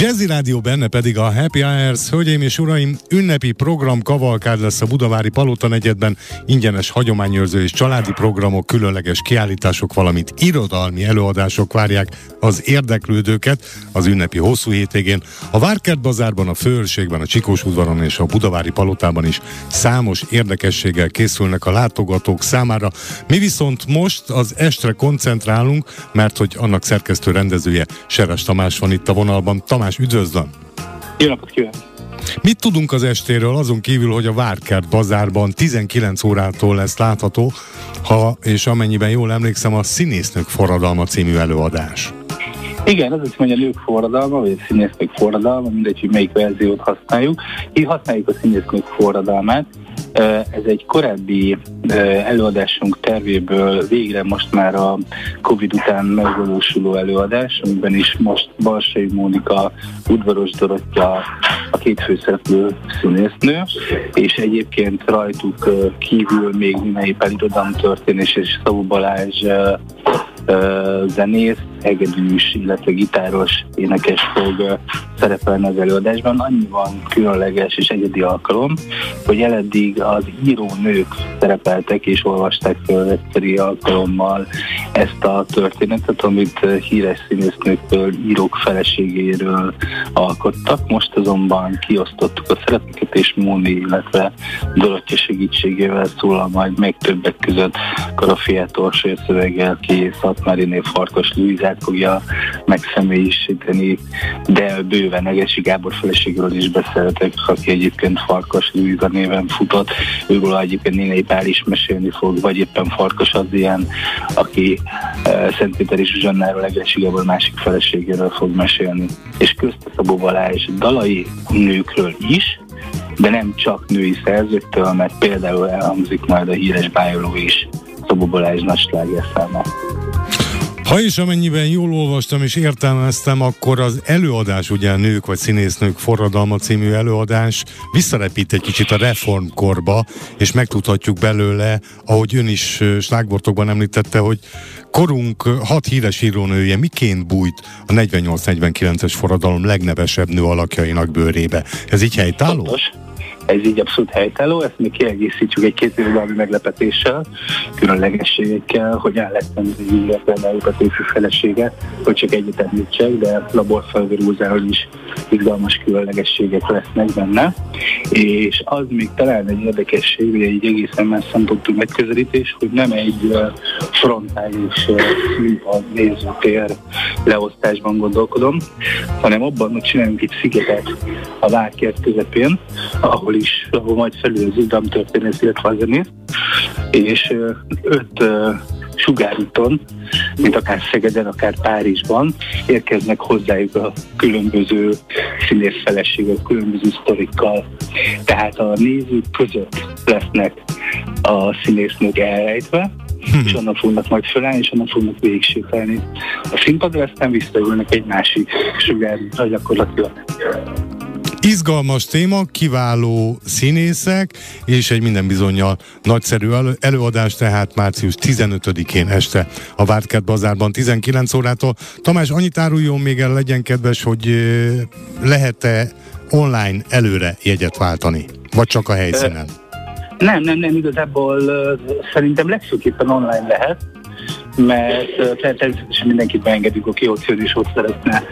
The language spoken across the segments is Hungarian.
Jazzy Rádió benne pedig a Happy Hours, hölgyeim és uraim, ünnepi program kavalkád lesz a Budavári Palota negyedben, ingyenes hagyományőrző és családi programok, különleges kiállítások, valamint irodalmi előadások várják az érdeklődőket az ünnepi hosszú hétvégén. A Várkert bazárban, a Főrségben, a Csikós udvaron és a Budavári Palotában is számos érdekességgel készülnek a látogatók számára. Mi viszont most az estre koncentrálunk, mert hogy annak szerkesztő rendezője Seres Tamás van itt a vonalban. Tamás, üdvözlöm! Jó napot kívánok! Mit tudunk az estéről, azon kívül, hogy a Várkert bazárban 19 órától lesz látható, ha és amennyiben jól emlékszem, a Színésznők forradalma című előadás. Igen, az is mondja a nők forradalma, vagy a színésznők forradalma, mindegy, hogy melyik verziót használjuk. Így használjuk a színésznők forradalmát, ez egy korábbi előadásunk tervéből végre most már a Covid után megvalósuló előadás, amiben is most Balsai Mónika, Udvaros Dorottya a két főszereplő színésznő, és egyébként rajtuk kívül még Ninei Pál történés és Szabó Balázs zenész, hegedűs, illetve gitáros énekes fog szerepelni az előadásban. Annyi van különleges és egyedi alkalom, hogy eleddig az írónők szerepeltek és olvasták egyszeri alkalommal ezt a történetet, amit híres színésznőktől, írók feleségéről alkottak. Most azonban kiosztottuk a szerepeket, és Móni, illetve Dorottya segítségével szólal majd még többek között Karafiát Orsolya szöveggel ki Szatmáriné Farkas Luizát fogja megszemélyisíteni, de bőven Egesi Gábor feleségről is beszéltek, aki egyébként Farkas Luiza néven futott. Őről egyébként Nénei Pál is mesélni fog, vagy éppen Farkas az ilyen, aki uh, Szentpéter és Zsannáról Egesi Gábor másik feleségéről fog mesélni. És közte Szabó Balázs dalai nőkről is, de nem csak női szerzőktől, mert például elhangzik majd a híres bájoló is, Szabó Balázs nagy száma. Ha is amennyiben jól olvastam és értelmeztem, akkor az előadás, ugye Nők vagy Színésznők Forradalma című előadás visszarepít egy kicsit a reformkorba, és megtudhatjuk belőle, ahogy ön is slágbortokban említette, hogy korunk hat híres írónője miként bújt a 48-49-es forradalom legnevesebb nő alakjainak bőrébe. Ez így helytálló? Pontos ez így abszolút helytálló, ezt még kiegészítjük egy két irodalmi meglepetéssel, különlegességekkel, hogy el lettem illetve a fő felesége, hogy csak egyet említsek, de laborfelvirúzáról is izgalmas különlegességek lesznek benne. És az még talán egy érdekesség, hogy egy egészen messze tudtuk megközelítés, hogy nem egy frontális a nézőtér leosztásban gondolkodom, hanem abban, hogy csináljunk egy szigetet a várkert közepén, ahol is, ahol majd felül az irodalomtörténész, illetve a zenész, és öt sugárúton, mint akár Szegeden, akár Párizsban, érkeznek hozzájuk a különböző színészfeleségek, különböző sztorikkal. Tehát a nézők között lesznek a színésznők elrejtve. És onnan fognak majd fölállni, és onnan fognak végigsétálni. A színpadra aztán visszaülnek egy másik sugárútra gyakorlatilag. Izgalmas téma, kiváló színészek, és egy minden bizonyal nagyszerű elő- előadás, tehát március 15-én este a Vártkert Bazárban 19 órától. Tamás, annyit áruljon még el, legyen kedves, hogy lehet-e online előre jegyet váltani, vagy csak a helyszínen? Nem, nem, nem, igazából szerintem legfőképpen online lehet, mert természetesen mindenkit beengedünk, aki ott jön és ott szeretne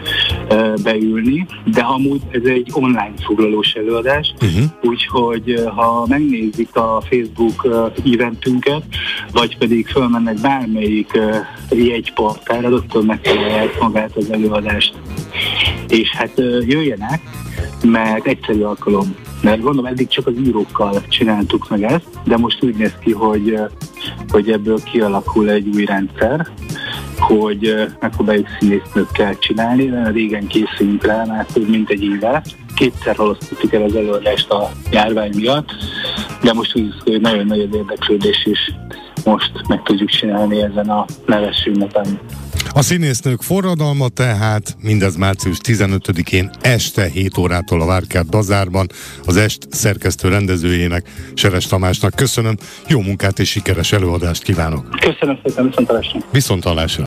beülni, de amúgy ez egy online foglalós előadás, uh-huh. úgyhogy ha megnézik a Facebook eventünket, vagy pedig fölmennek bármelyik jegyportára, rögtön megtalálják magát az előadást. És hát jöjjenek, mert egyszerű alkalom. Mert gondolom eddig csak az írókkal csináltuk meg ezt, de most úgy néz ki, hogy, hogy ebből kialakul egy új rendszer, hogy megpróbáljuk színésznőkkel csinálni, régen készülünk rá, mert több mint egy éve. Kétszer halasztottuk el az előadást a járvány miatt, de most úgy hogy nagyon nagy érdeklődés is most meg tudjuk csinálni ezen a neves ünnepen. A színésznők forradalma tehát mindez március 15-én este 7 órától a Várkert Bazárban az est szerkesztő rendezőjének, Seres Tamásnak köszönöm, jó munkát és sikeres előadást kívánok! Köszönöm szépen, viszontalásra! Viszontalásra!